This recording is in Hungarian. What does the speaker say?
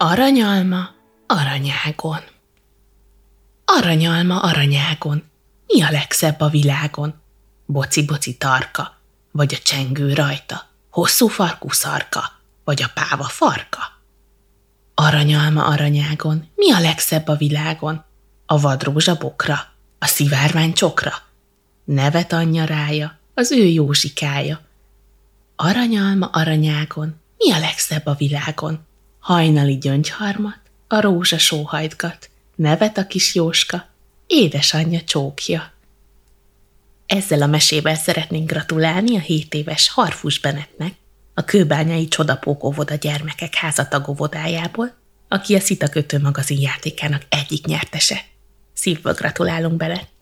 Aranyalma aranyágon. Aranyalma aranyágon. Mi a legszebb a világon? Boci-boci tarka, vagy a csengő rajta, hosszú farkú szarka, vagy a páva farka? Aranyalma aranyágon, mi a legszebb a világon? A vadrózsa bokra, a szivárvány csokra. Nevet anyja rája, az ő Józsikája. Aranyalma aranyágon, mi a legszebb a világon? Hajnali gyöngyharmat, a rózsa sóhajtgat, nevet a kis Jóska, édesanyja csókja. Ezzel a mesével szeretnénk gratulálni a 7 éves Harfus Benetnek, a kőbányai Csodapók óvoda gyermekek házatag óvodájából, aki a Szita Kötő magazin játékának egyik nyertese. Szívből gratulálunk Benett!